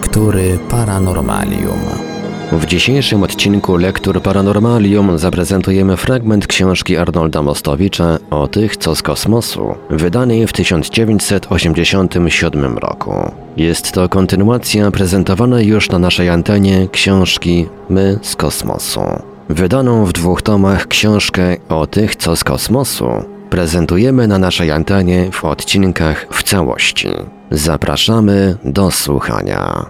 Lektury Paranormalium. W dzisiejszym odcinku Lektur Paranormalium zaprezentujemy fragment książki Arnolda Mostowicza o tych, co z kosmosu, wydanej w 1987 roku. Jest to kontynuacja prezentowanej już na naszej antenie książki My z kosmosu. Wydaną w dwóch tomach książkę o tych, co z kosmosu prezentujemy na naszej antenie w odcinkach w całości. Zapraszamy do słuchania.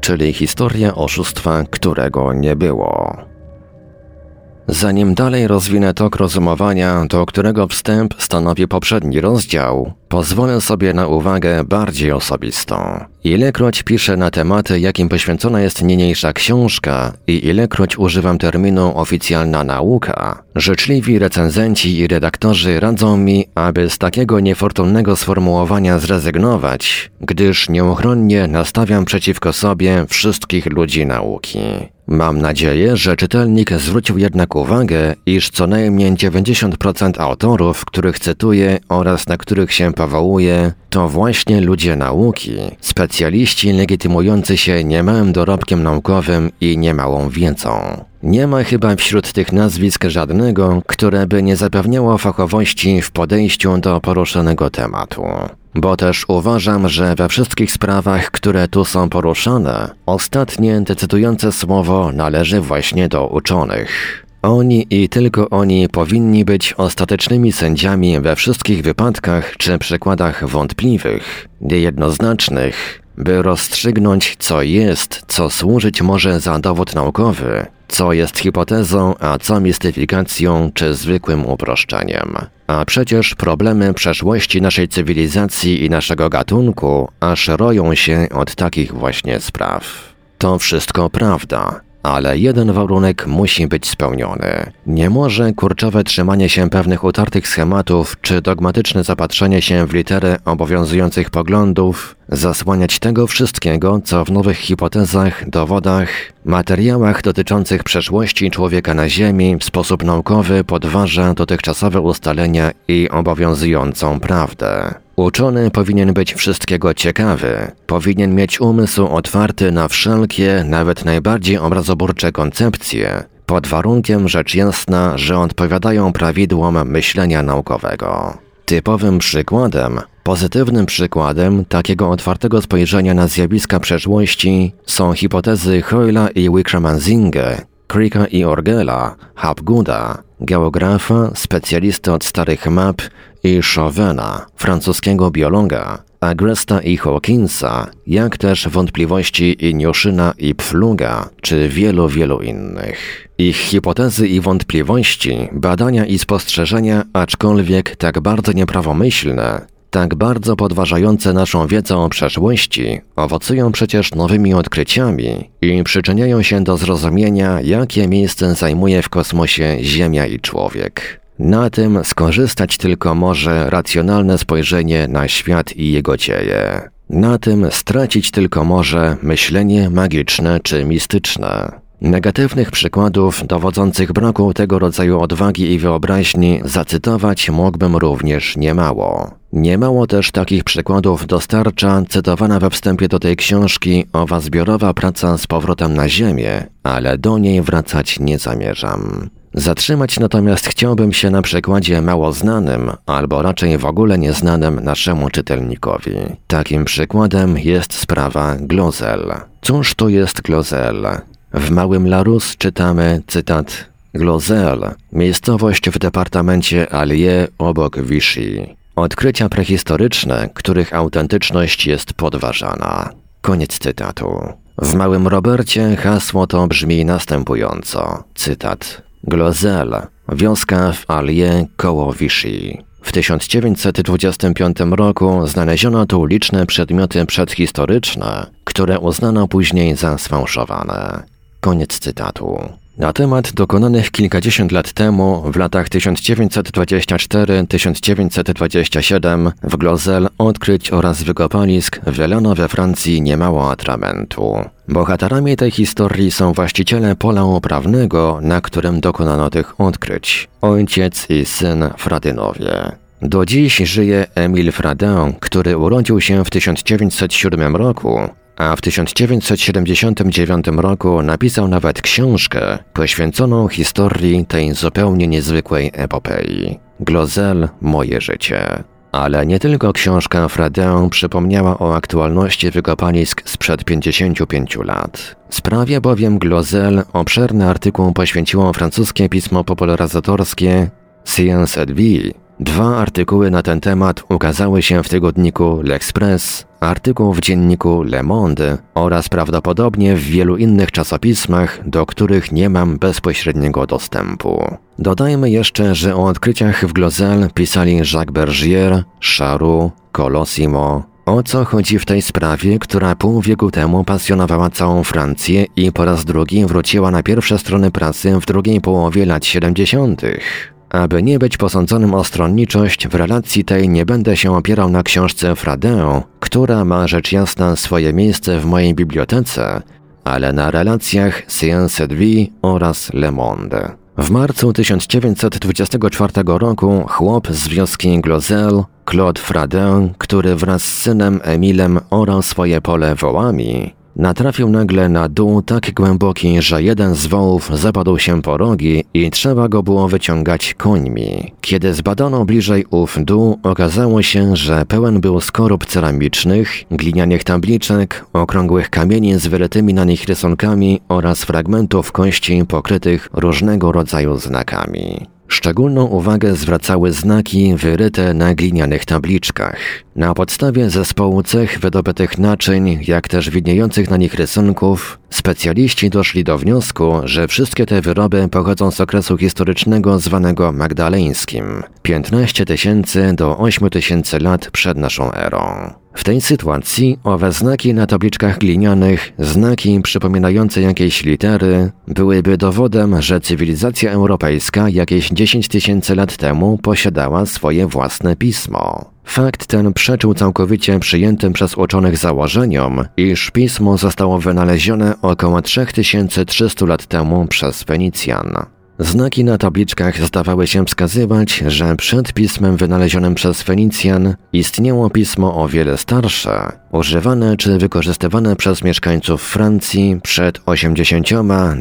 Czyli historia oszustwa, którego nie było. Zanim dalej rozwinę tok rozumowania, do którego wstęp stanowi poprzedni rozdział, pozwolę sobie na uwagę bardziej osobistą. Ilekroć piszę na tematy, jakim poświęcona jest niniejsza książka i ilekroć używam terminu oficjalna nauka, życzliwi recenzenci i redaktorzy radzą mi, aby z takiego niefortunnego sformułowania zrezygnować, gdyż nieuchronnie nastawiam przeciwko sobie wszystkich ludzi nauki. Mam nadzieję, że czytelnik zwrócił jednak uwagę, iż co najmniej 90% autorów, których cytuję oraz na których się powołuję, to właśnie ludzie nauki, specjaliści legitymujący się niemałym dorobkiem naukowym i niemałą wiedzą. Nie ma chyba wśród tych nazwisk żadnego, które by nie zapewniało fachowości w podejściu do poruszonego tematu. Bo też uważam, że we wszystkich sprawach, które tu są poruszane, ostatnie decydujące słowo należy właśnie do uczonych. Oni i tylko oni powinni być ostatecznymi sędziami we wszystkich wypadkach czy przykładach wątpliwych, niejednoznacznych, by rozstrzygnąć, co jest, co służyć może za dowód naukowy, co jest hipotezą, a co mistyfikacją czy zwykłym uproszczeniem. A przecież problemy przeszłości naszej cywilizacji i naszego gatunku aż roją się od takich właśnie spraw. To wszystko prawda, ale jeden warunek musi być spełniony. Nie może kurczowe trzymanie się pewnych utartych schematów czy dogmatyczne zapatrzenie się w literę obowiązujących poglądów zasłaniać tego wszystkiego, co w nowych hipotezach, dowodach, materiałach dotyczących przeszłości człowieka na Ziemi w sposób naukowy podważa dotychczasowe ustalenia i obowiązującą prawdę. Uczony powinien być wszystkiego ciekawy, powinien mieć umysł otwarty na wszelkie, nawet najbardziej obrazoburcze koncepcje, pod warunkiem rzecz jasna, że odpowiadają prawidłom myślenia naukowego. Typowym przykładem, pozytywnym przykładem takiego otwartego spojrzenia na zjawiska przeszłości są hipotezy Hoyla i Wickramansinge, Cricka i Orgela, Hapgooda, geografa, specjalisty od starych map i Chauvena, francuskiego biologa, Agresta i Hawkinsa, jak też wątpliwości Iniuszyna i Pfluga, czy wielu, wielu innych. Ich hipotezy i wątpliwości, badania i spostrzeżenia, aczkolwiek tak bardzo nieprawomyślne, tak bardzo podważające naszą wiedzę o przeszłości, owocują przecież nowymi odkryciami i przyczyniają się do zrozumienia, jakie miejsce zajmuje w kosmosie Ziemia i człowiek. Na tym skorzystać tylko może racjonalne spojrzenie na świat i jego dzieje. Na tym stracić tylko może myślenie magiczne czy mistyczne. Negatywnych przykładów dowodzących braku tego rodzaju odwagi i wyobraźni zacytować mógłbym również niemało. Niemało też takich przykładów dostarcza cytowana we wstępie do tej książki owa zbiorowa praca z powrotem na Ziemię, ale do niej wracać nie zamierzam. Zatrzymać natomiast chciałbym się na przykładzie mało znanym, albo raczej w ogóle nieznanym naszemu czytelnikowi. Takim przykładem jest sprawa Glozel. Cóż to jest Glozel? W Małym Larus czytamy cytat Glozel, miejscowość w departamencie Allier obok Vichy. Odkrycia prehistoryczne, których autentyczność jest podważana. Koniec cytatu. W Małym Robercie hasło to brzmi następująco. Cytat. Glozel, wioska w Allier koło Vichy. W 1925 roku znaleziono tu liczne przedmioty przedhistoryczne, które uznano później za sfałszowane. Koniec cytatu. Na temat dokonanych kilkadziesiąt lat temu, w latach 1924-1927 w Glozel odkryć oraz wykopalisk wylano we Francji niemało atramentu. Bohaterami tej historii są właściciele pola uprawnego, na którym dokonano tych odkryć. Ojciec i syn Fradynowie. Do dziś żyje Emile Fradin, który urodził się w 1907 roku a w 1979 roku napisał nawet książkę poświęconą historii tej zupełnie niezwykłej epopei. Glozel Moje życie. Ale nie tylko książka Fradin przypomniała o aktualności wykopalisk sprzed 55 lat. Sprawie bowiem Glozel obszerny artykuł poświęciło francuskie pismo popularyzatorskie Science et Vie, Dwa artykuły na ten temat ukazały się w tygodniku L'Express, artykuł w dzienniku Le Monde oraz prawdopodobnie w wielu innych czasopismach, do których nie mam bezpośredniego dostępu. Dodajmy jeszcze, że o odkryciach w Glozel pisali Jacques Bergier, Charou, Colosimo, o co chodzi w tej sprawie, która pół wieku temu pasjonowała całą Francję i po raz drugi wróciła na pierwsze strony prasy w drugiej połowie lat 70. Aby nie być posądzonym o stronniczość, w relacji tej nie będę się opierał na książce Fradeo, która ma rzecz jasna swoje miejsce w mojej bibliotece, ale na relacjach Science Vie oraz Le Monde. W marcu 1924 roku chłop z wioski Glozel, Claude Fradin, który wraz z synem Emilem orał swoje pole wołami, Natrafił nagle na dół tak głęboki, że jeden z wołów zapadł się po rogi i trzeba go było wyciągać końmi. Kiedy zbadano bliżej ów dół, okazało się, że pełen był skorup ceramicznych, glinianych tabliczek, okrągłych kamieni z wyrytymi na nich rysunkami oraz fragmentów kości pokrytych różnego rodzaju znakami. Szczególną uwagę zwracały znaki wyryte na glinianych tabliczkach. Na podstawie zespołu cech wydobytych naczyń, jak też widniejących na nich rysunków, specjaliści doszli do wniosku, że wszystkie te wyroby pochodzą z okresu historycznego zwanego magdaleńskim 15 tysięcy do 8 tysięcy lat przed naszą erą. W tej sytuacji owe znaki na tabliczkach glinianych, znaki przypominające jakieś litery, byłyby dowodem, że cywilizacja europejska jakieś 10 tysięcy lat temu posiadała swoje własne pismo. Fakt ten przeczył całkowicie przyjętym przez uczonych założeniom, iż pismo zostało wynalezione około 3300 lat temu przez Fenicjan. Znaki na tabliczkach zdawały się wskazywać, że przed pismem wynalezionym przez Fenicjan istniało pismo o wiele starsze, używane czy wykorzystywane przez mieszkańców Francji przed 80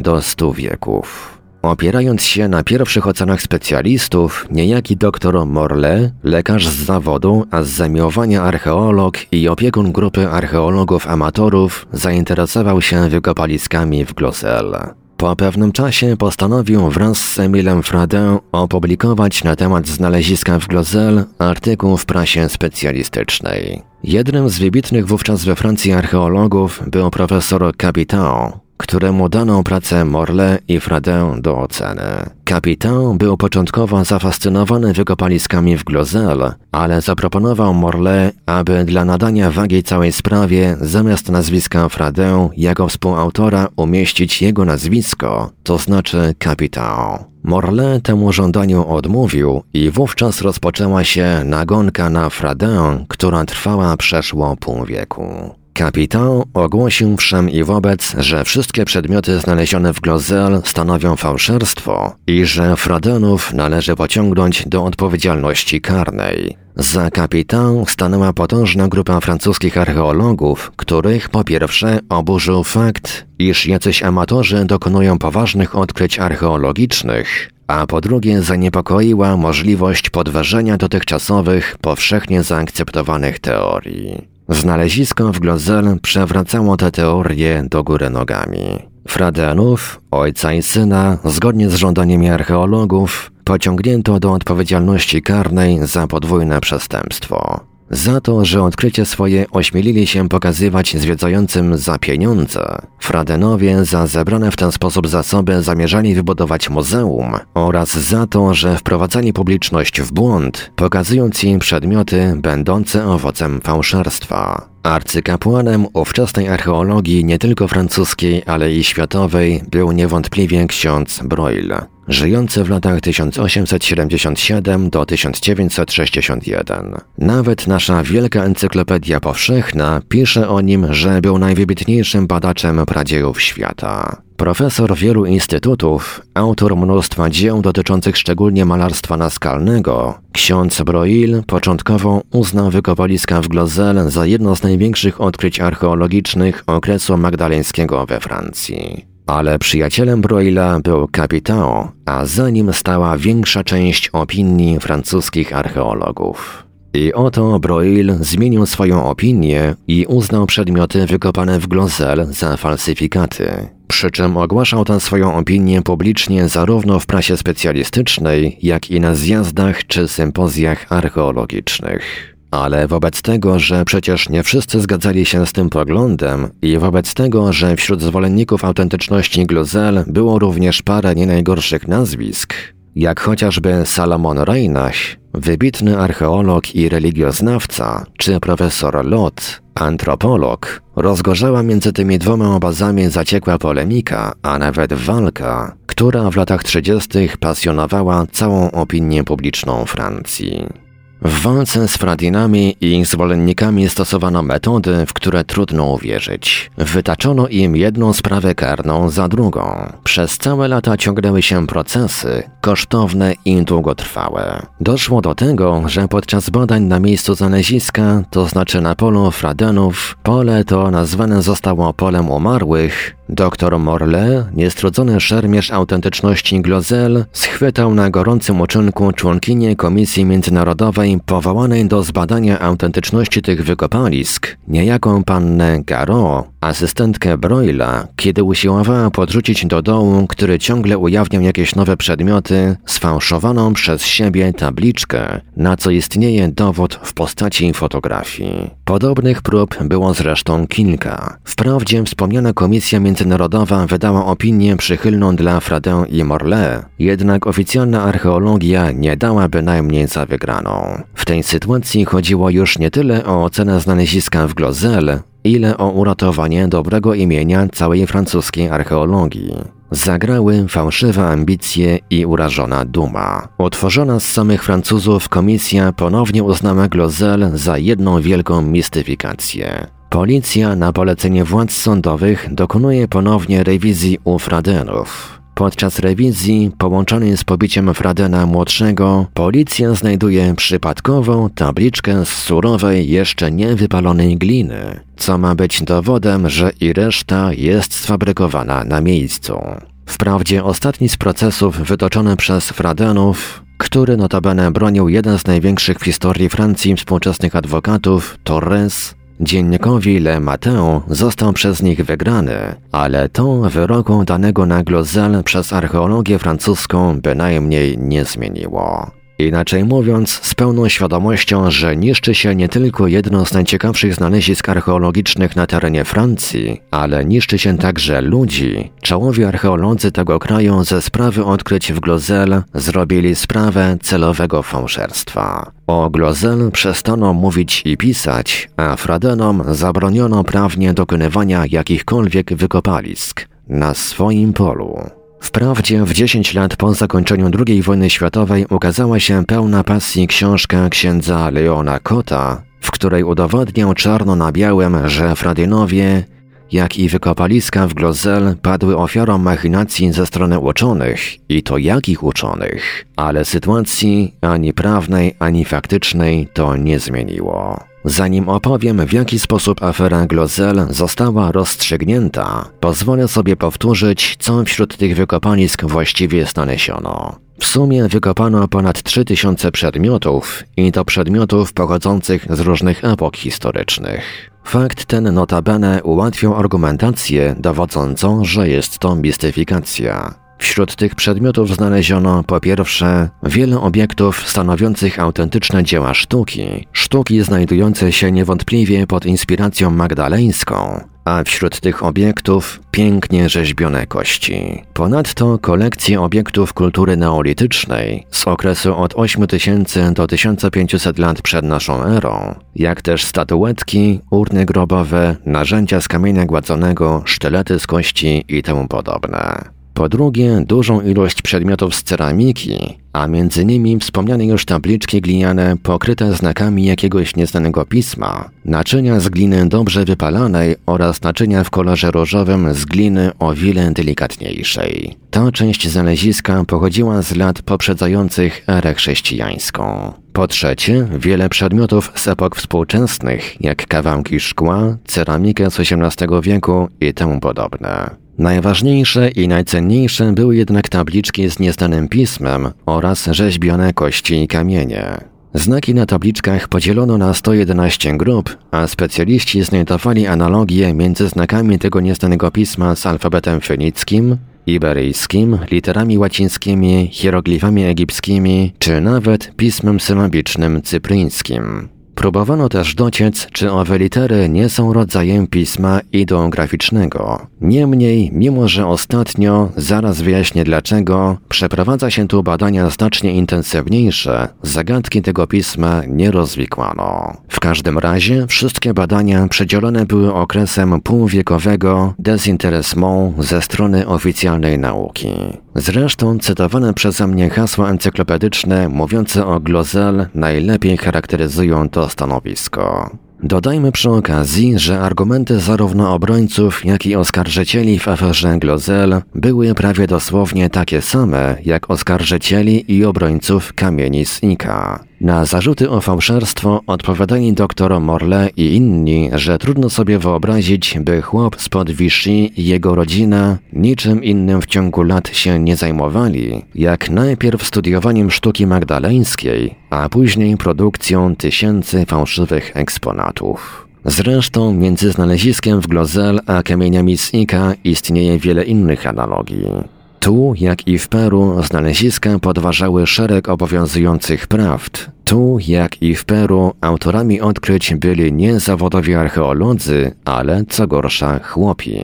do 100 wieków. Opierając się na pierwszych ocenach specjalistów, niejaki dr Morle, lekarz z zawodu, a z zamiłowania archeolog i opiekun grupy archeologów amatorów, zainteresował się wykopaliskami w Glossel. Po pewnym czasie postanowił wraz z Emilem Fradin opublikować na temat znaleziska w Glozel artykuł w prasie specjalistycznej. Jednym z wybitnych wówczas we Francji archeologów był profesor Capitan, któremu dano pracę Morle i Fradin do oceny. Kapitan był początkowo zafascynowany wykopaliskami w Glozel, ale zaproponował Morle, aby dla nadania wagi całej sprawie zamiast nazwiska Fradin jako współautora umieścić jego nazwisko, to znaczy Kapitan. Morle temu żądaniu odmówił i wówczas rozpoczęła się nagonka na Fradin, która trwała przeszło pół wieku. Kapitan ogłosił wszem i wobec, że wszystkie przedmioty znalezione w Glozel stanowią fałszerstwo i że Fradenów należy pociągnąć do odpowiedzialności karnej. Za kapitan stanęła potężna grupa francuskich archeologów, których po pierwsze oburzył fakt, iż jacyś amatorzy dokonują poważnych odkryć archeologicznych, a po drugie zaniepokoiła możliwość podważenia dotychczasowych, powszechnie zaakceptowanych teorii. Znalezisko w Glozel przewracało te teorie do góry nogami. Fradenów, ojca i syna, zgodnie z żądaniami archeologów, pociągnięto do odpowiedzialności karnej za podwójne przestępstwo. Za to, że odkrycie swoje ośmielili się pokazywać zwiedzającym za pieniądze, Fradenowie za zebrane w ten sposób zasoby zamierzali wybudować muzeum oraz za to, że wprowadzali publiczność w błąd, pokazując im przedmioty będące owocem fałszerstwa. Arcykapłanem ówczesnej archeologii nie tylko francuskiej, ale i światowej był niewątpliwie ksiądz Broil, żyjący w latach 1877 do 1961. Nawet nasza wielka encyklopedia powszechna pisze o nim, że był najwybitniejszym badaczem pradziejów świata. Profesor wielu instytutów, autor mnóstwa dzieł dotyczących szczególnie malarstwa naskalnego, ksiądz Broil początkowo uznał wykopaliska w Glozelle za jedno z największych odkryć archeologicznych okresu magdaleńskiego we Francji. Ale przyjacielem Broila był Capitao, a za nim stała większa część opinii francuskich archeologów. I oto Broil zmienił swoją opinię i uznał przedmioty wykopane w Glozelle za falsyfikaty. Przy czym ogłaszał tę swoją opinię publicznie zarówno w prasie specjalistycznej, jak i na zjazdach czy sympozjach archeologicznych. Ale wobec tego, że przecież nie wszyscy zgadzali się z tym poglądem i wobec tego, że wśród zwolenników autentyczności Gluzel było również parę nie najgorszych nazwisk, jak chociażby Salomon Reinach, wybitny archeolog i religioznawca, czy profesor Lot, antropolog, rozgorzała między tymi dwoma obozami zaciekła polemika, a nawet walka, która w latach 30. pasjonowała całą opinię publiczną Francji. W walce z Fradinami i ich zwolennikami stosowano metody, w które trudno uwierzyć. Wytaczono im jedną sprawę karną za drugą. Przez całe lata ciągnęły się procesy, kosztowne i długotrwałe. Doszło do tego, że podczas badań na miejscu znaleziska, to znaczy na polu Fradenów, pole to nazwane zostało polem umarłych, Doktor Morle, niestrudzony szermierz autentyczności Glozel, schwytał na gorącym uczynku członkinię Komisji Międzynarodowej powołanej do zbadania autentyczności tych wykopalisk, niejaką pannę Garo, asystentkę Broila, kiedy usiłowała podrzucić do dołu, który ciągle ujawniał jakieś nowe przedmioty, sfałszowaną przez siebie tabliczkę, na co istnieje dowód w postaci fotografii. Podobnych prób było zresztą kilka. Wprawdzie wspomniana Komisja Międzynarodowa Międzynarodowa wydała opinię przychylną dla Fradin i Morle, jednak oficjalna archeologia nie dała bynajmniej za wygraną. W tej sytuacji chodziło już nie tyle o ocenę znaleziska w Glozelle, ile o uratowanie dobrego imienia całej francuskiej archeologii. Zagrały fałszywe ambicje i urażona duma. Utworzona z samych Francuzów komisja ponownie uznała Glozelle za jedną wielką mistyfikację. Policja na polecenie władz sądowych dokonuje ponownie rewizji u Fradenów. Podczas rewizji, połączonej z pobiciem Fradena młodszego, policja znajduje przypadkową tabliczkę z surowej, jeszcze nie wypalonej gliny, co ma być dowodem, że i reszta jest sfabrykowana na miejscu. Wprawdzie ostatni z procesów wytoczony przez Fradenów, który notabene bronił jeden z największych w historii Francji współczesnych adwokatów, Torres, Dziennikowi Le Matin został przez nich wygrany, ale to wyroku danego na Glozelle przez archeologię francuską bynajmniej nie zmieniło. Inaczej mówiąc, z pełną świadomością, że niszczy się nie tylko jedno z najciekawszych znalezisk archeologicznych na terenie Francji, ale niszczy się także ludzi. Czołowi archeolodzy tego kraju ze sprawy odkryć w Glozelle zrobili sprawę celowego fałszerstwa. O Glozelle przestano mówić i pisać, a Fradenom zabroniono prawnie dokonywania jakichkolwiek wykopalisk na swoim polu. Wprawdzie w 10 lat po zakończeniu II wojny światowej ukazała się pełna pasji książka księdza Leona Kota, w której udowodniał czarno na białym, że Fradynowie, jak i wykopaliska w Glozelle padły ofiarą machinacji ze strony uczonych, i to jakich uczonych, ale sytuacji ani prawnej, ani faktycznej to nie zmieniło. Zanim opowiem, w jaki sposób afera Glozell została rozstrzygnięta, pozwolę sobie powtórzyć, co wśród tych wykopalisk właściwie znaleziono. W sumie wykopano ponad 3000 przedmiotów i to przedmiotów pochodzących z różnych epok historycznych. Fakt ten notabene ułatwiał argumentację dowodzącą, że jest to mistyfikacja. Wśród tych przedmiotów znaleziono po pierwsze wiele obiektów stanowiących autentyczne dzieła sztuki, sztuki znajdujące się niewątpliwie pod inspiracją magdaleńską, a wśród tych obiektów pięknie rzeźbione kości. Ponadto kolekcje obiektów kultury neolitycznej z okresu od 8000 do 1500 lat przed naszą erą, jak też statuetki, urny grobowe, narzędzia z kamienia gładzonego, sztylety z kości i temu podobne. Po drugie, dużą ilość przedmiotów z ceramiki, a między nimi wspomniane już tabliczki gliniane pokryte znakami jakiegoś nieznanego pisma, naczynia z gliny dobrze wypalanej oraz naczynia w kolorze różowym z gliny o wiele delikatniejszej. Ta część znaleziska pochodziła z lat poprzedzających erę chrześcijańską. Po trzecie, wiele przedmiotów z epok współczesnych, jak kawałki szkła, ceramikę z XVIII wieku i temu podobne. Najważniejsze i najcenniejsze były jednak tabliczki z nieznanym pismem oraz rzeźbione kości i kamienie. Znaki na tabliczkach podzielono na 111 grup, a specjaliści znajdowali analogie między znakami tego nieznanego pisma z alfabetem fenickim, iberyjskim, literami łacińskimi, hieroglifami egipskimi, czy nawet pismem sylabicznym cypryńskim. Próbowano też dociec, czy owe litery nie są rodzajem pisma ideograficznego. Niemniej, mimo że ostatnio, zaraz wyjaśnię dlaczego, przeprowadza się tu badania znacznie intensywniejsze, zagadki tego pisma nie rozwikłano. W każdym razie wszystkie badania przedzielone były okresem półwiekowego dezinteresmą ze strony oficjalnej nauki. Zresztą cytowane przeze mnie hasła encyklopedyczne mówiące o Glozel najlepiej charakteryzują to stanowisko. Dodajmy przy okazji, że argumenty zarówno obrońców, jak i oskarżycieli w aferze Glozel były prawie dosłownie takie same, jak oskarżycieli i obrońców kamieni z Ika. Na zarzuty o fałszerstwo odpowiadali dr Morle i inni, że trudno sobie wyobrazić, by chłop spod Vichy i jego rodzina niczym innym w ciągu lat się nie zajmowali, jak najpierw studiowaniem sztuki magdaleńskiej, a później produkcją tysięcy fałszywych eksponatów. Zresztą między znaleziskiem w Glozel a kamieniami z Ika istnieje wiele innych analogii. Tu, jak i w Peru, znaleziska podważały szereg obowiązujących prawd. Tu, jak i w Peru, autorami odkryć byli nie zawodowi archeolodzy, ale co gorsza chłopi.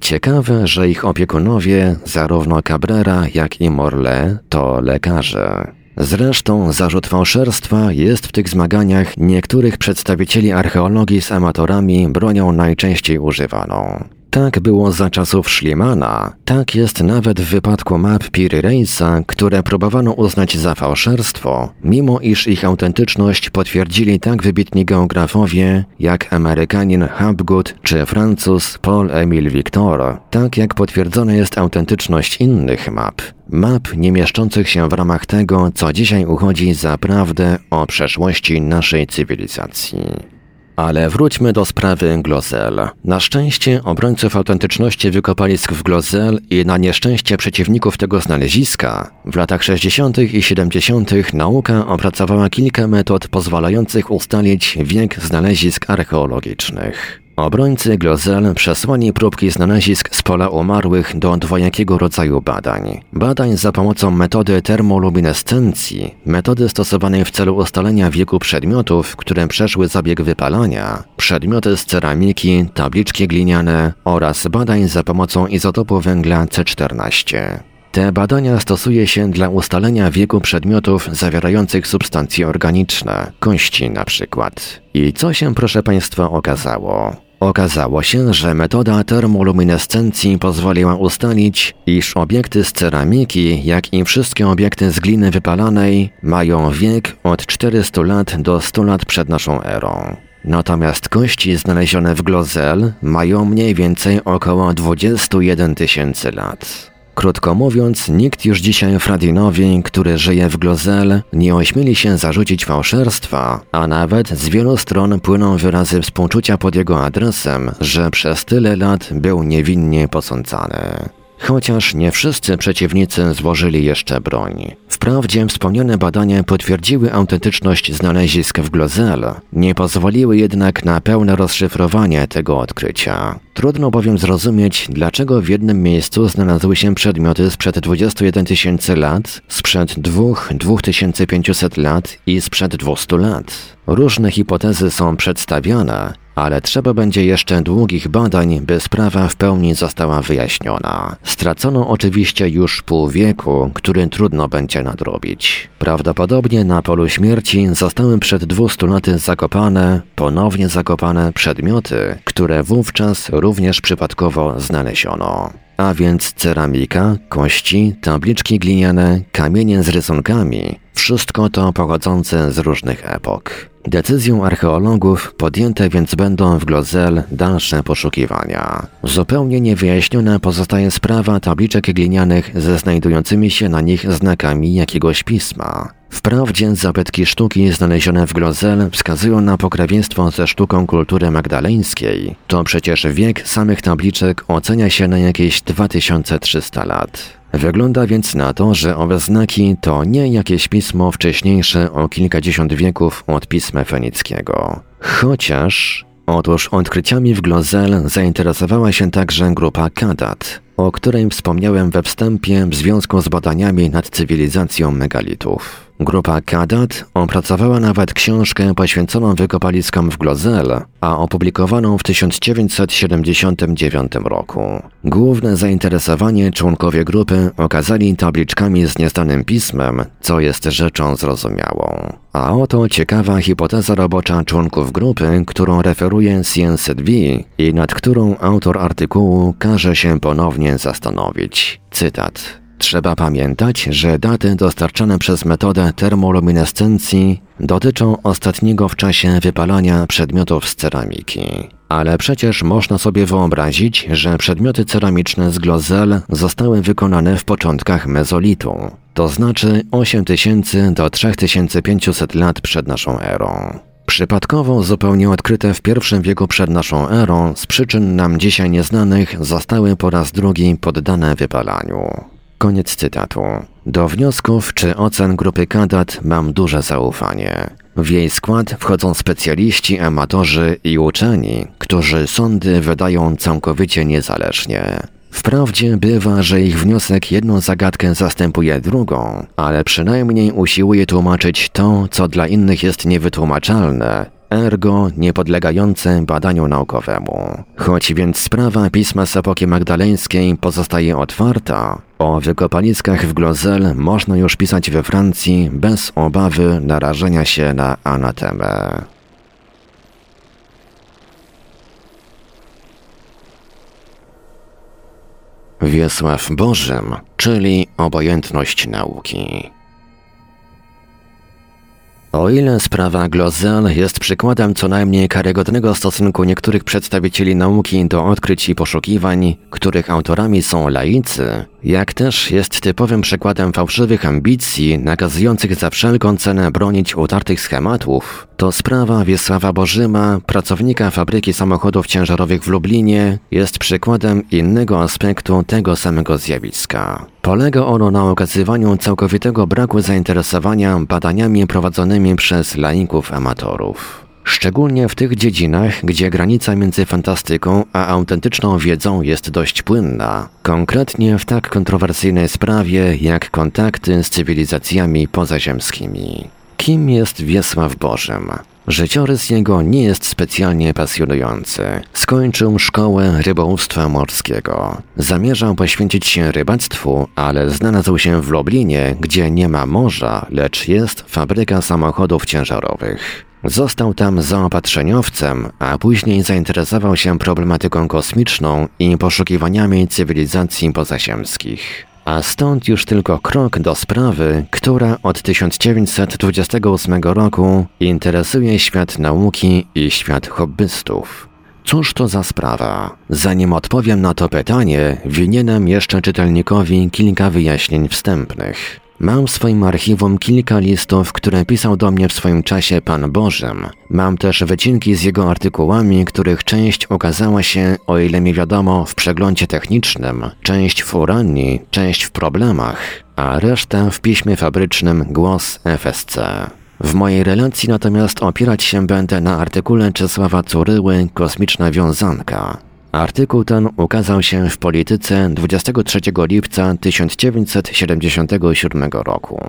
Ciekawe, że ich opiekunowie, zarówno Cabrera, jak i Morle, to lekarze. Zresztą zarzut fałszerstwa jest w tych zmaganiach niektórych przedstawicieli archeologii z amatorami bronią najczęściej używaną. Tak było za czasów Schliemana, tak jest nawet w wypadku map Piri Reisa, które próbowano uznać za fałszerstwo, mimo iż ich autentyczność potwierdzili tak wybitni geografowie jak Amerykanin Hapgood czy Francuz Paul-Émile Victor, tak jak potwierdzona jest autentyczność innych map, map nie mieszczących się w ramach tego, co dzisiaj uchodzi za prawdę o przeszłości naszej cywilizacji. Ale wróćmy do sprawy Glozel. Na szczęście obrońców autentyczności wykopalisk w Glozel i na nieszczęście przeciwników tego znaleziska w latach 60. i 70. nauka opracowała kilka metod pozwalających ustalić wiek znalezisk archeologicznych. Obrońcy Glozel przesłani próbki znalezisk z pola umarłych do dwojakiego rodzaju badań. Badań za pomocą metody termoluminescencji, metody stosowanej w celu ustalenia wieku przedmiotów, które przeszły zabieg wypalania, przedmioty z ceramiki, tabliczki gliniane oraz badań za pomocą izotopu węgla C14. Te badania stosuje się dla ustalenia wieku przedmiotów zawierających substancje organiczne, kości na przykład. I co się proszę Państwa okazało? Okazało się, że metoda termoluminescencji pozwoliła ustalić, iż obiekty z ceramiki, jak i wszystkie obiekty z gliny wypalanej, mają wiek od 400 lat do 100 lat przed naszą erą. Natomiast kości znalezione w Glozel mają mniej więcej około 21 tysięcy lat. Krótko mówiąc, nikt już dzisiaj Fradinowi, który żyje w Glozel, nie ośmieli się zarzucić fałszerstwa, a nawet z wielu stron płyną wyrazy współczucia pod jego adresem, że przez tyle lat był niewinnie posądzany. Chociaż nie wszyscy przeciwnicy złożyli jeszcze broń. Wprawdzie wspomniane badania potwierdziły autentyczność znalezisk w Glozel, nie pozwoliły jednak na pełne rozszyfrowanie tego odkrycia. Trudno bowiem zrozumieć, dlaczego w jednym miejscu znalazły się przedmioty sprzed 21 tysięcy lat, sprzed 2-2500 lat i sprzed 200 lat. Różne hipotezy są przedstawiane, ale trzeba będzie jeszcze długich badań, by sprawa w pełni została wyjaśniona. Stracono oczywiście już pół wieku, który trudno będzie nadrobić. Prawdopodobnie na polu śmierci zostały przed 200 laty zakopane, ponownie zakopane przedmioty, które wówczas również przypadkowo znaleziono a więc ceramika, kości, tabliczki gliniane, kamienie z rysunkami, wszystko to pochodzące z różnych epok. Decyzją archeologów podjęte więc będą w Glozel dalsze poszukiwania. Zupełnie niewyjaśniona pozostaje sprawa tabliczek glinianych ze znajdującymi się na nich znakami jakiegoś pisma. Wprawdzie zabytki sztuki znalezione w Glozel wskazują na pokrewieństwo ze sztuką kultury magdaleńskiej. To przecież wiek samych tabliczek ocenia się na jakieś 2300 lat. Wygląda więc na to, że owe znaki to nie jakieś pismo wcześniejsze o kilkadziesiąt wieków od pisma fenickiego. Chociaż Otóż odkryciami w Glozel zainteresowała się także grupa Kadat, o której wspomniałem we wstępie w związku z badaniami nad cywilizacją megalitów. Grupa Kadat opracowała nawet książkę poświęconą wykopaliskom w Glozel, a opublikowaną w 1979 roku. Główne zainteresowanie członkowie grupy okazali tabliczkami z nieznanym pismem, co jest rzeczą zrozumiałą. A oto ciekawa hipoteza robocza członków grupy, którą referuje CNCDV i nad którą autor artykułu każe się ponownie zastanowić. Cytat. Trzeba pamiętać, że daty dostarczane przez metodę termoluminescencji dotyczą ostatniego w czasie wypalania przedmiotów z ceramiki. Ale przecież można sobie wyobrazić, że przedmioty ceramiczne z Glozel zostały wykonane w początkach mezolitu, to znaczy 8000 do 3500 lat przed naszą erą. Przypadkowo zupełnie odkryte w I wieku przed naszą erą, z przyczyn nam dzisiaj nieznanych, zostały po raz drugi poddane wypalaniu. Koniec cytatu. Do wniosków czy ocen grupy Kadat mam duże zaufanie. W jej skład wchodzą specjaliści, amatorzy i uczeni, którzy sądy wydają całkowicie niezależnie. Wprawdzie bywa, że ich wniosek jedną zagadkę zastępuje drugą, ale przynajmniej usiłuje tłumaczyć to, co dla innych jest niewytłumaczalne, ergo niepodlegające badaniu naukowemu. Choć więc sprawa pisma z epoki magdaleńskiej pozostaje otwarta, o wykopaliskach w Glozel można już pisać we Francji bez obawy narażenia się na anatemę. Wiesław Bożym, czyli obojętność nauki. O ile sprawa Glozel jest przykładem co najmniej karygodnego stosunku niektórych przedstawicieli nauki do odkryć i poszukiwań, których autorami są laicy, jak też jest typowym przykładem fałszywych ambicji nakazujących za wszelką cenę bronić utartych schematów, to sprawa Wiesława Bożyma, pracownika fabryki samochodów ciężarowych w Lublinie, jest przykładem innego aspektu tego samego zjawiska. Polega ono na okazywaniu całkowitego braku zainteresowania badaniami prowadzonymi przez laików amatorów. Szczególnie w tych dziedzinach, gdzie granica między fantastyką a autentyczną wiedzą jest dość płynna, konkretnie w tak kontrowersyjnej sprawie jak kontakty z cywilizacjami pozaziemskimi. Kim jest Wiesław Bożym? Życiorys jego nie jest specjalnie pasjonujący. Skończył szkołę rybołówstwa morskiego. Zamierzał poświęcić się rybactwu, ale znalazł się w Lublinie, gdzie nie ma morza, lecz jest fabryka samochodów ciężarowych. Został tam zaopatrzeniowcem, a później zainteresował się problematyką kosmiczną i poszukiwaniami cywilizacji pozaziemskich. A stąd już tylko krok do sprawy, która od 1928 roku interesuje świat nauki i świat hobbystów. Cóż to za sprawa? Zanim odpowiem na to pytanie, winienem jeszcze czytelnikowi kilka wyjaśnień wstępnych. Mam w swoim archiwum kilka listów, które pisał do mnie w swoim czasie Pan Bożym. Mam też wycinki z jego artykułami, których część ukazała się, o ile mi wiadomo, w przeglądzie technicznym, część w Uranii, część w problemach, a reszta w piśmie fabrycznym Głos FSC. W mojej relacji natomiast opierać się będę na artykule Czesława Curyły Kosmiczna Wiązanka. Artykuł ten ukazał się w Polityce 23 lipca 1977 roku.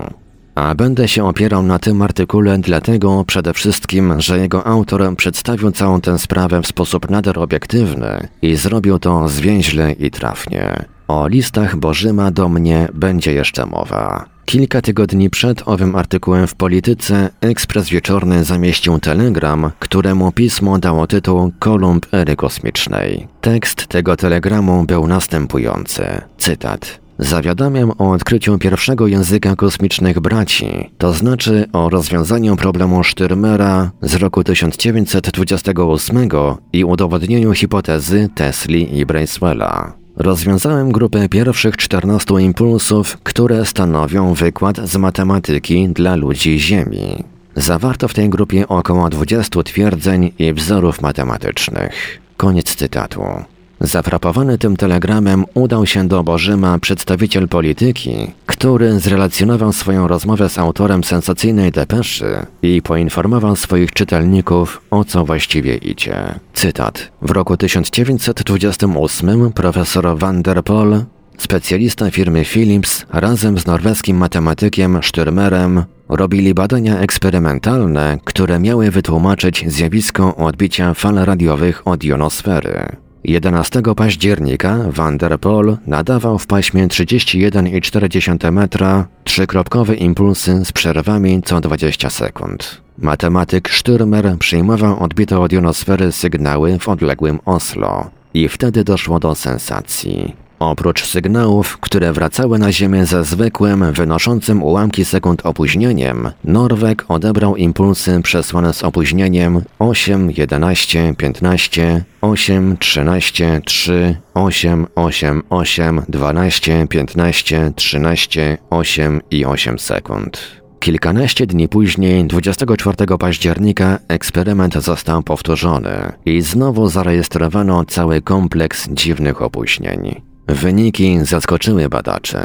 A będę się opierał na tym artykule dlatego przede wszystkim, że jego autor przedstawił całą tę sprawę w sposób nader obiektywny i zrobił to zwięźle i trafnie. O listach Bożyma do mnie będzie jeszcze mowa. Kilka tygodni przed owym artykułem w Polityce Ekspres Wieczorny zamieścił telegram, któremu pismo dało tytuł Kolumb Ery Kosmicznej. Tekst tego telegramu był następujący. Cytat. Zawiadamiam o odkryciu pierwszego języka kosmicznych braci, to znaczy o rozwiązaniu problemu Styrmera z roku 1928 i udowodnieniu hipotezy Tesli i Bracewella. Rozwiązałem grupę pierwszych 14 impulsów, które stanowią wykład z matematyki dla ludzi Ziemi. Zawarto w tej grupie około 20 twierdzeń i wzorów matematycznych. Koniec cytatu. Zafrapowany tym telegramem udał się do Bożyma przedstawiciel polityki, który zrelacjonował swoją rozmowę z autorem sensacyjnej depeszy i poinformował swoich czytelników, o co właściwie idzie. Cytat. W roku 1928 profesor Van der Pol, specjalista firmy Philips, razem z norweskim matematykiem Stürmerem robili badania eksperymentalne, które miały wytłumaczyć zjawisko odbicia fal radiowych od jonosfery. 11 października Van der Pol nadawał w paśmie 31,4 metra trzykropkowe impulsy z przerwami co 20 sekund. Matematyk Stürmer przyjmował odbite od jonosfery sygnały w odległym Oslo. I wtedy doszło do sensacji. Oprócz sygnałów, które wracały na Ziemię ze zwykłym, wynoszącym ułamki sekund opóźnieniem, Norweg odebrał impulsy przesłane z opóźnieniem 8, 11, 15, 8, 13, 3, 8, 8, 8, 12, 15, 13, 8 i 8 sekund. Kilkanaście dni później, 24 października, eksperyment został powtórzony i znowu zarejestrowano cały kompleks dziwnych opóźnień. Wyniki zaskoczyły badaczy.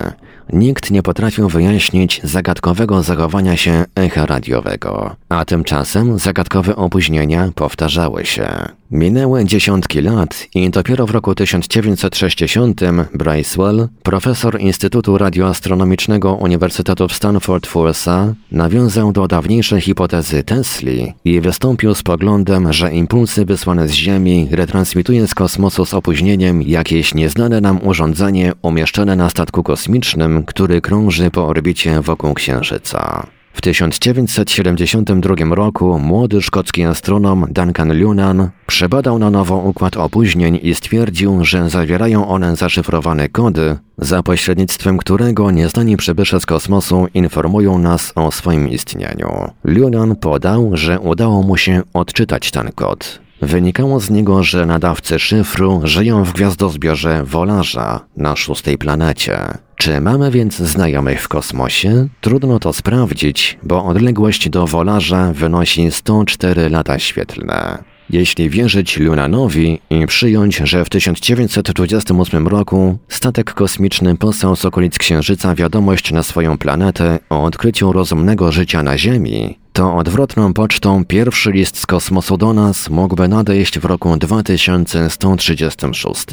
Nikt nie potrafił wyjaśnić zagadkowego zachowania się echa radiowego, a tymczasem zagadkowe opóźnienia powtarzały się. Minęły dziesiątki lat i dopiero w roku 1960 Bracewell, profesor Instytutu Radioastronomicznego Uniwersytetu w Stanford w USA, nawiązał do dawniejszej hipotezy Tesli i wystąpił z poglądem, że impulsy wysłane z Ziemi retransmituje z kosmosu z opóźnieniem jakieś nieznane nam urządzenie umieszczone na statku kosmicznym, który krąży po orbicie wokół Księżyca. W 1972 roku młody szkocki astronom Duncan Lunan przebadał na nowo układ opóźnień i stwierdził, że zawierają one zaszyfrowane kody, za pośrednictwem którego nieznani przybysze z kosmosu informują nas o swoim istnieniu. Lunan podał, że udało mu się odczytać ten kod. Wynikało z niego, że nadawcy szyfru żyją w gwiazdozbiorze Wolarza na szóstej planecie. Czy mamy więc znajomych w kosmosie? Trudno to sprawdzić, bo odległość do Wolarza wynosi 104 lata świetlne. Jeśli wierzyć Lunanowi i przyjąć, że w 1928 roku statek kosmiczny posłał z okolic Księżyca wiadomość na swoją planetę o odkryciu rozumnego życia na Ziemi, to odwrotną pocztą pierwszy list z kosmosu do nas mógłby nadejść w roku 2136.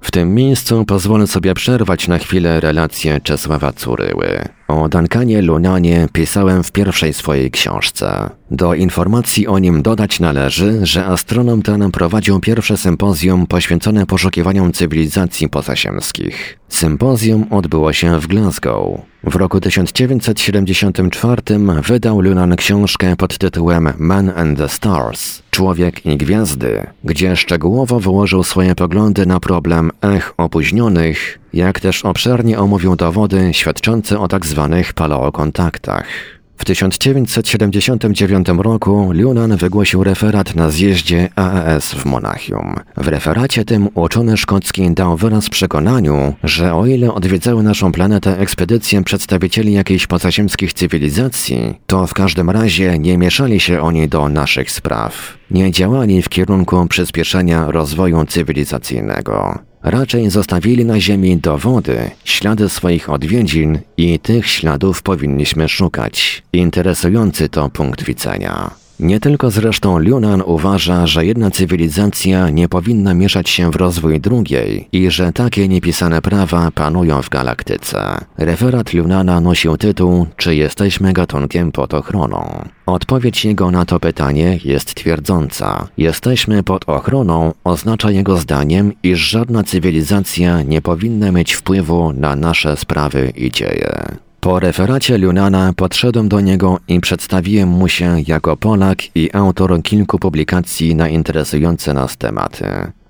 W tym miejscu pozwolę sobie przerwać na chwilę relację Czesława Curyły. O Duncanie Lunanie pisałem w pierwszej swojej książce. Do informacji o nim dodać należy, że astronom ten prowadził pierwsze sympozjum poświęcone poszukiwaniom cywilizacji pozaziemskich. Sympozjum odbyło się w Glasgow. W roku 1974 wydał Lunan książkę pod tytułem Man and the Stars Człowiek i Gwiazdy, gdzie szczegółowo wyłożył swoje poglądy na problem ech opóźnionych, jak też obszernie omówił dowody świadczące o tzw. Tak paleokontaktach. W 1979 roku Lunan wygłosił referat na zjeździe AES w Monachium. W referacie tym uczony szkocki dał wyraz przekonaniu, że o ile odwiedzały naszą planetę ekspedycje przedstawicieli jakichś pozaziemskich cywilizacji, to w każdym razie nie mieszali się oni do naszych spraw. Nie działali w kierunku przyspieszenia rozwoju cywilizacyjnego. Raczej zostawili na Ziemi dowody, ślady swoich odwiedzin i tych śladów powinniśmy szukać. Interesujący to punkt widzenia. Nie tylko zresztą Lunan uważa, że jedna cywilizacja nie powinna mieszać się w rozwój drugiej i że takie niepisane prawa panują w galaktyce. Referat Lunana nosił tytuł Czy jesteśmy gatunkiem pod ochroną? Odpowiedź jego na to pytanie jest twierdząca. Jesteśmy pod ochroną oznacza jego zdaniem, iż żadna cywilizacja nie powinna mieć wpływu na nasze sprawy i dzieje. Po referacie Lunana podszedłem do niego i przedstawiłem mu się jako Polak i autor kilku publikacji na interesujące nas tematy.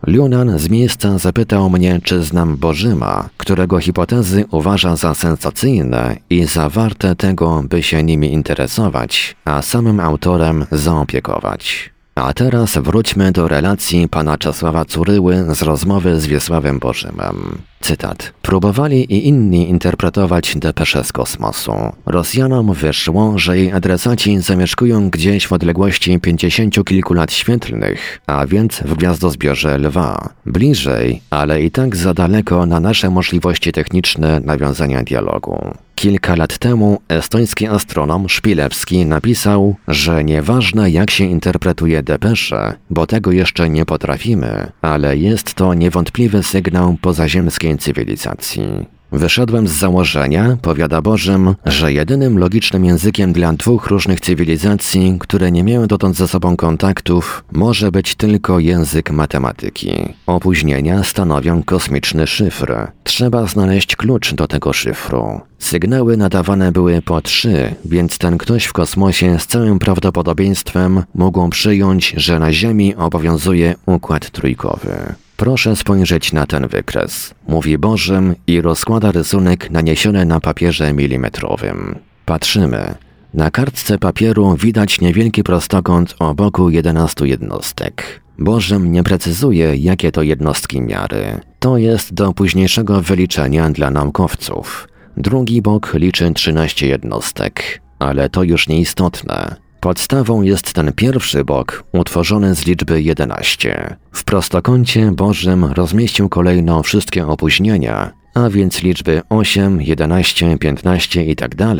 Lunan z miejsca zapytał mnie, czy znam Bożyma, którego hipotezy uważa za sensacyjne i za warte tego, by się nimi interesować, a samym autorem zaopiekować. A teraz wróćmy do relacji pana Czesława Curyły z rozmowy z Wiesławem Bożymem. Cytat. Próbowali i inni interpretować depeszę z kosmosu. Rosjanom wyszło, że jej adresaci zamieszkują gdzieś w odległości pięćdziesięciu kilku lat świetlnych, a więc w gwiazdozbiorze Lwa. Bliżej, ale i tak za daleko na nasze możliwości techniczne nawiązania dialogu. Kilka lat temu estoński astronom Szpilewski napisał, że nieważne jak się interpretuje depesze, bo tego jeszcze nie potrafimy, ale jest to niewątpliwy sygnał pozaziemskiej cywilizacji. Wyszedłem z założenia, powiada Bożym, że jedynym logicznym językiem dla dwóch różnych cywilizacji, które nie miały dotąd ze sobą kontaktów, może być tylko język matematyki. Opóźnienia stanowią kosmiczny szyfr. Trzeba znaleźć klucz do tego szyfru. Sygnały nadawane były po trzy, więc ten ktoś w kosmosie z całym prawdopodobieństwem mógł przyjąć, że na Ziemi obowiązuje układ trójkowy. Proszę spojrzeć na ten wykres, mówi Bożym i rozkłada rysunek naniesiony na papierze milimetrowym. Patrzymy. Na kartce papieru widać niewielki prostokąt o boku 11 jednostek. Bożym nie precyzuje, jakie to jednostki miary. To jest do późniejszego wyliczenia dla naukowców. Drugi bok liczy 13 jednostek, ale to już nieistotne. Podstawą jest ten pierwszy bok, utworzony z liczby 11. W prostokącie Bożym rozmieścił kolejno wszystkie opóźnienia, a więc liczby 8, 11, 15 itd.,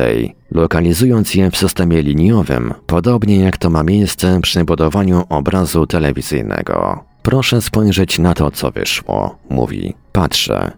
lokalizując je w systemie liniowym, podobnie jak to ma miejsce przy budowaniu obrazu telewizyjnego. Proszę spojrzeć na to, co wyszło, mówi. Patrzę.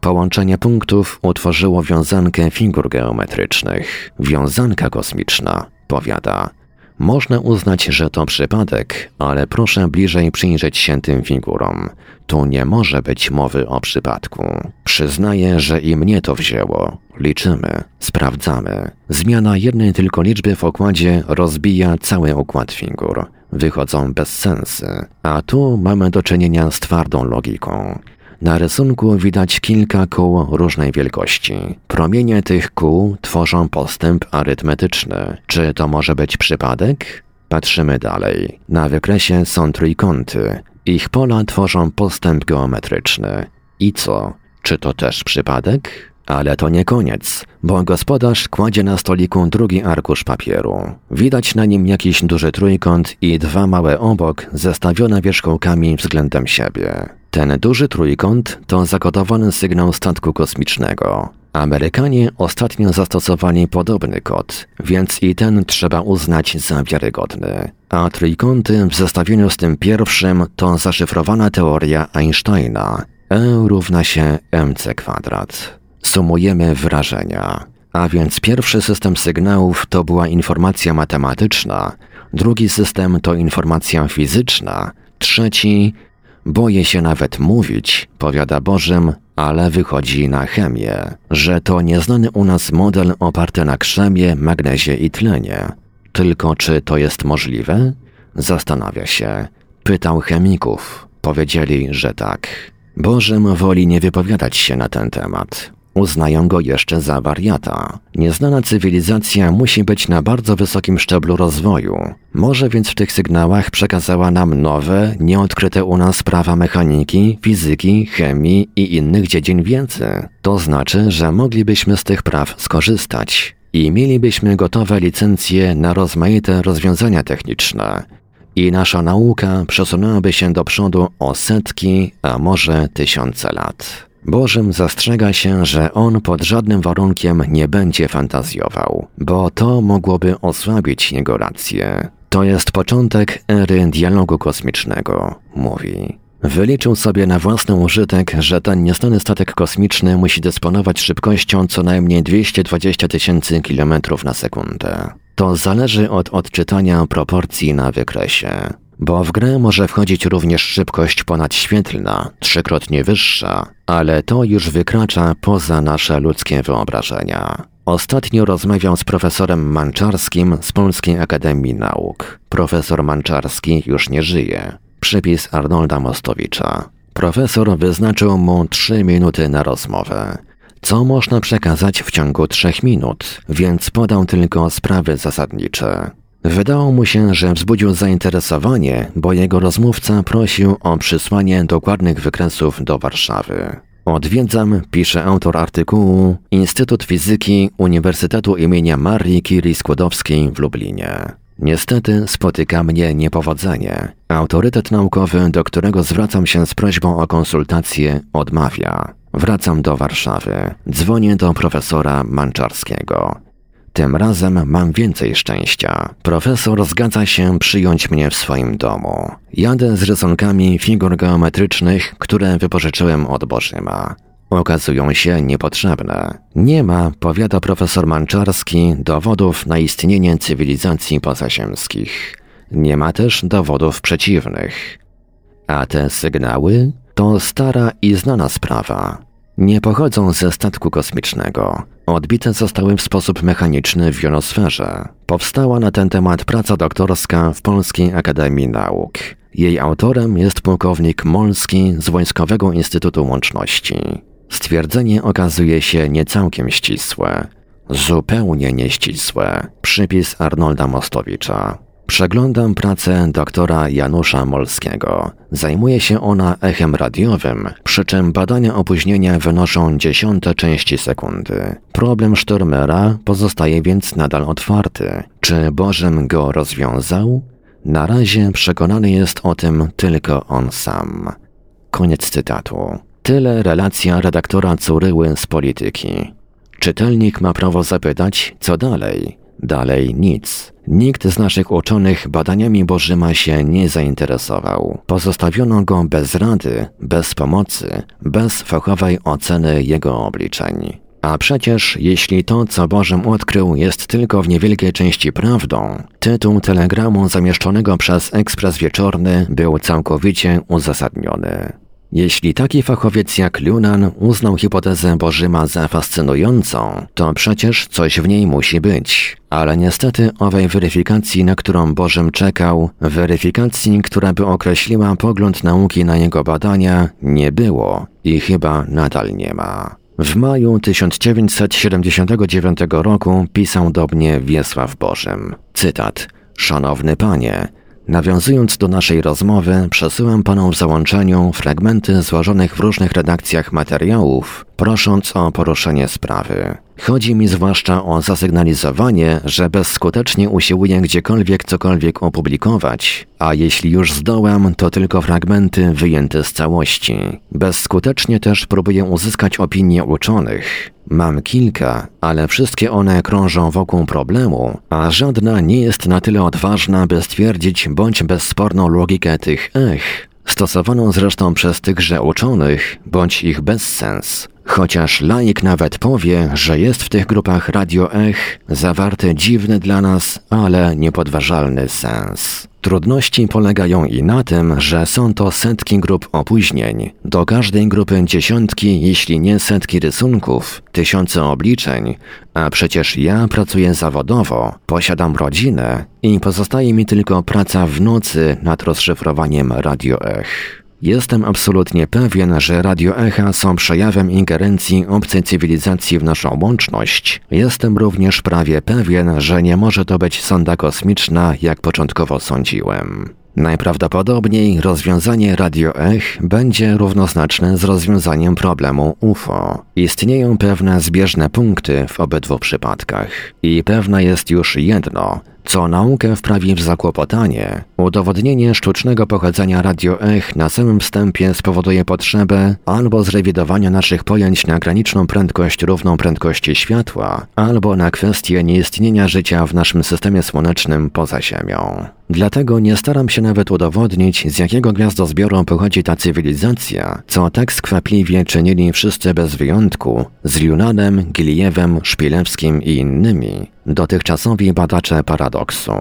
Połączenie punktów utworzyło wiązankę figur geometrycznych. Wiązanka kosmiczna, powiada. Można uznać, że to przypadek, ale proszę bliżej przyjrzeć się tym figurom. Tu nie może być mowy o przypadku. Przyznaję, że i mnie to wzięło. Liczymy, sprawdzamy. Zmiana jednej tylko liczby w układzie rozbija cały układ figur. Wychodzą bez sensy. A tu mamy do czynienia z twardą logiką. Na rysunku widać kilka kół różnej wielkości. Promienie tych kół tworzą postęp arytmetyczny. Czy to może być przypadek? Patrzymy dalej. Na wykresie są trójkąty. Ich pola tworzą postęp geometryczny. I co? Czy to też przypadek? Ale to nie koniec, bo gospodarz kładzie na stoliku drugi arkusz papieru. Widać na nim jakiś duży trójkąt i dwa małe obok zestawione wierzchołkami względem siebie. Ten duży trójkąt to zakodowany sygnał statku kosmicznego. Amerykanie ostatnio zastosowali podobny kod, więc i ten trzeba uznać za wiarygodny. A trójkąty w zestawieniu z tym pierwszym to zaszyfrowana teoria Einsteina. E równa się mc kwadrat. Sumujemy wrażenia. A więc pierwszy system sygnałów to była informacja matematyczna, drugi system to informacja fizyczna, trzeci Boję się nawet mówić, powiada Bożym, ale wychodzi na chemię, że to nieznany u nas model oparty na krzemie, magnezie i tlenie. Tylko czy to jest możliwe? Zastanawia się. Pytał chemików. Powiedzieli, że tak. Bożym woli nie wypowiadać się na ten temat. Uznają go jeszcze za wariata. Nieznana cywilizacja musi być na bardzo wysokim szczeblu rozwoju. Może więc w tych sygnałach przekazała nam nowe, nieodkryte u nas prawa mechaniki, fizyki, chemii i innych dziedzin wiedzy. To znaczy, że moglibyśmy z tych praw skorzystać i mielibyśmy gotowe licencje na rozmaite rozwiązania techniczne. I nasza nauka przesunęłaby się do przodu o setki, a może tysiące lat. Bożym zastrzega się, że on pod żadnym warunkiem nie będzie fantazjował, bo to mogłoby osłabić jego rację. To jest początek ery dialogu kosmicznego, mówi. Wyliczył sobie na własny użytek, że ten niestany statek kosmiczny musi dysponować szybkością co najmniej 220 tysięcy kilometrów na sekundę. To zależy od odczytania proporcji na wykresie. Bo w grę może wchodzić również szybkość ponadświetlna, trzykrotnie wyższa, ale to już wykracza poza nasze ludzkie wyobrażenia. Ostatnio rozmawiał z profesorem Manczarskim z Polskiej Akademii Nauk. Profesor Manczarski już nie żyje. Przypis Arnolda Mostowicza. Profesor wyznaczył mu trzy minuty na rozmowę. Co można przekazać w ciągu trzech minut, więc podał tylko sprawy zasadnicze. Wydało mu się, że wzbudził zainteresowanie, bo jego rozmówca prosił o przysłanie dokładnych wykresów do Warszawy. Odwiedzam, pisze autor artykułu, Instytut Fizyki Uniwersytetu imienia Marii Curie Skłodowskiej w Lublinie. Niestety spotyka mnie niepowodzenie. Autorytet naukowy, do którego zwracam się z prośbą o konsultację, odmawia. Wracam do Warszawy. Dzwonię do profesora Manczarskiego. Tym razem mam więcej szczęścia. Profesor zgadza się przyjąć mnie w swoim domu. Jadę z rysunkami figur geometrycznych, które wypożyczyłem od Bożyma. Okazują się niepotrzebne. Nie ma, powiada profesor Manczarski, dowodów na istnienie cywilizacji pozaziemskich. Nie ma też dowodów przeciwnych. A te sygnały to stara i znana sprawa. Nie pochodzą ze statku kosmicznego. Odbite zostały w sposób mechaniczny w jonosferze. Powstała na ten temat praca doktorska w Polskiej Akademii Nauk. Jej autorem jest pułkownik Molski z Wojskowego Instytutu Łączności. Stwierdzenie okazuje się niecałkiem ścisłe. Zupełnie nieścisłe. Przypis Arnolda Mostowicza. Przeglądam pracę doktora Janusza Molskiego. Zajmuje się ona echem radiowym, przy czym badania opóźnienia wynoszą dziesiąte części sekundy. Problem Sztormera pozostaje więc nadal otwarty. Czy Bożem go rozwiązał? Na razie przekonany jest o tym tylko on sam. Koniec cytatu. Tyle relacja redaktora Curyły z polityki. Czytelnik ma prawo zapytać, co dalej. Dalej nic. Nikt z naszych uczonych badaniami Bożyma się nie zainteresował. Pozostawiono go bez rady, bez pomocy, bez fachowej oceny jego obliczeń. A przecież, jeśli to, co Bożym odkrył, jest tylko w niewielkiej części prawdą, tytuł telegramu zamieszczonego przez ekspres wieczorny był całkowicie uzasadniony. Jeśli taki fachowiec jak Lunan uznał hipotezę Bożyma za fascynującą, to przecież coś w niej musi być. Ale niestety owej weryfikacji, na którą Bożym czekał, weryfikacji, która by określiła pogląd nauki na jego badania, nie było i chyba nadal nie ma. W maju 1979 roku pisał do mnie Wiesław Bożym. Cytat. Szanowny panie, Nawiązując do naszej rozmowy, przesyłam panom w załączeniu fragmenty złożonych w różnych redakcjach materiałów, prosząc o poruszenie sprawy. Chodzi mi zwłaszcza o zasygnalizowanie, że bezskutecznie usiłuję gdziekolwiek cokolwiek opublikować, a jeśli już zdołam, to tylko fragmenty wyjęte z całości. Bezskutecznie też próbuję uzyskać opinie uczonych. Mam kilka, ale wszystkie one krążą wokół problemu, a żadna nie jest na tyle odważna, by stwierdzić bądź bezsporną logikę tych ech, stosowaną zresztą przez tychże uczonych, bądź ich bezsens. Chociaż laik nawet powie, że jest w tych grupach radio-ech zawarty dziwny dla nas, ale niepodważalny sens. Trudności polegają i na tym, że są to setki grup opóźnień. Do każdej grupy dziesiątki, jeśli nie setki rysunków, tysiące obliczeń, a przecież ja pracuję zawodowo, posiadam rodzinę i pozostaje mi tylko praca w nocy nad rozszyfrowaniem radioech. Jestem absolutnie pewien, że radioecha są przejawem ingerencji obcej cywilizacji w naszą łączność. Jestem również prawie pewien, że nie może to być sonda kosmiczna, jak początkowo sądziłem. Najprawdopodobniej rozwiązanie radioech będzie równoznaczne z rozwiązaniem problemu UFO. Istnieją pewne zbieżne punkty w obydwu przypadkach. I pewne jest już jedno, co naukę wprawi w zakłopotanie. Udowodnienie sztucznego pochodzenia radioech na samym wstępie spowoduje potrzebę albo zrewidowania naszych pojęć na graniczną prędkość równą prędkości światła, albo na kwestię nieistnienia życia w naszym systemie słonecznym poza Ziemią. Dlatego nie staram się nawet udowodnić, z jakiego gwiazdozbioru pochodzi ta cywilizacja, co tak skwapliwie czynili wszyscy bez wyjątku, z Riunanem, Gilijewem, Szpilewskim i innymi, dotychczasowi badacze paradoksu.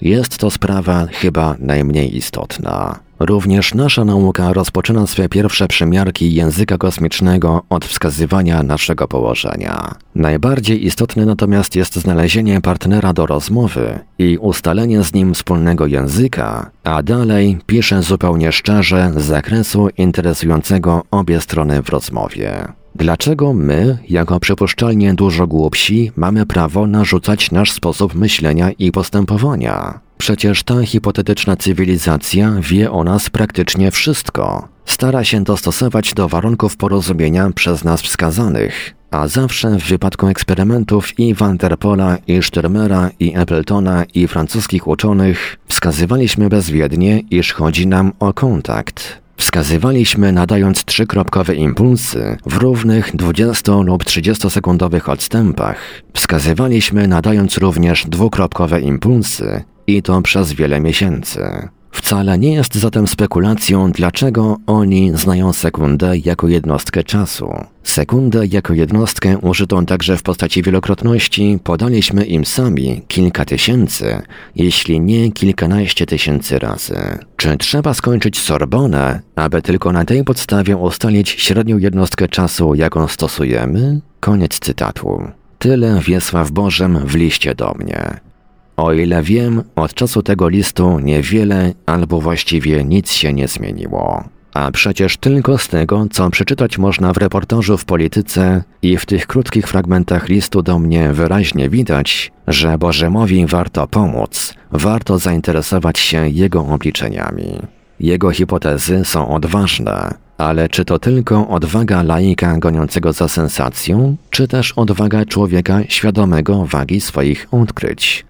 Jest to sprawa chyba najmniej istotna. Również nasza nauka rozpoczyna swe pierwsze przymiarki języka kosmicznego od wskazywania naszego położenia. Najbardziej istotne natomiast jest znalezienie partnera do rozmowy i ustalenie z nim wspólnego języka, a dalej piszę zupełnie szczerze z zakresu interesującego obie strony w rozmowie. Dlaczego my, jako przypuszczalnie dużo głupsi, mamy prawo narzucać nasz sposób myślenia i postępowania? Przecież ta hipotetyczna cywilizacja wie o nas praktycznie wszystko. Stara się dostosować do warunków porozumienia przez nas wskazanych, a zawsze w wypadku eksperymentów i Van der Pola, i Stürmera, i Appletona, i francuskich uczonych wskazywaliśmy bezwiednie, iż chodzi nam o kontakt. Wskazywaliśmy nadając trzykropkowe impulsy w równych 20 lub 30 sekundowych odstępach. Wskazywaliśmy nadając również dwukropkowe impulsy i to przez wiele miesięcy. Wcale nie jest zatem spekulacją, dlaczego oni znają sekundę jako jednostkę czasu. Sekundę jako jednostkę użytą także w postaci wielokrotności podaliśmy im sami kilka tysięcy, jeśli nie kilkanaście tysięcy razy. Czy trzeba skończyć Sorbonę, aby tylko na tej podstawie ustalić średnią jednostkę czasu, jaką stosujemy? Koniec cytatu. Tyle Wiesław Bożem w liście do mnie. O ile wiem, od czasu tego listu niewiele albo właściwie nic się nie zmieniło. A przecież tylko z tego, co przeczytać można w reportażu w polityce i w tych krótkich fragmentach listu do mnie wyraźnie widać, że Bożemowi warto pomóc, warto zainteresować się jego obliczeniami. Jego hipotezy są odważne, ale czy to tylko odwaga laika goniącego za sensacją, czy też odwaga człowieka świadomego wagi swoich odkryć?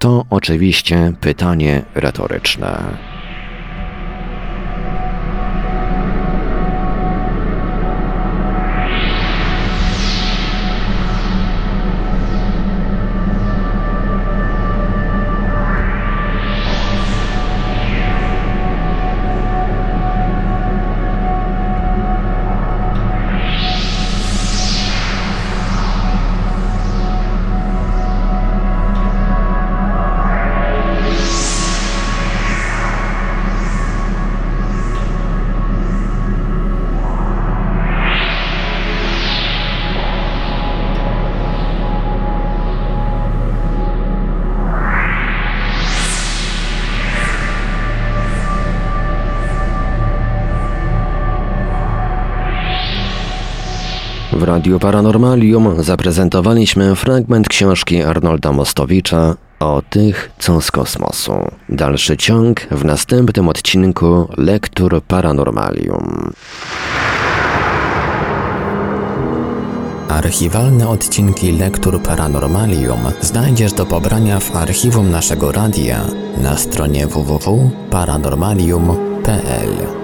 To oczywiście pytanie retoryczne. Radiu Paranormalium zaprezentowaliśmy fragment książki Arnolda Mostowicza o tych, co z kosmosu. Dalszy ciąg w następnym odcinku Lektur Paranormalium. Archiwalne odcinki Lektur Paranormalium znajdziesz do pobrania w archiwum naszego radia na stronie www.paranormalium.pl.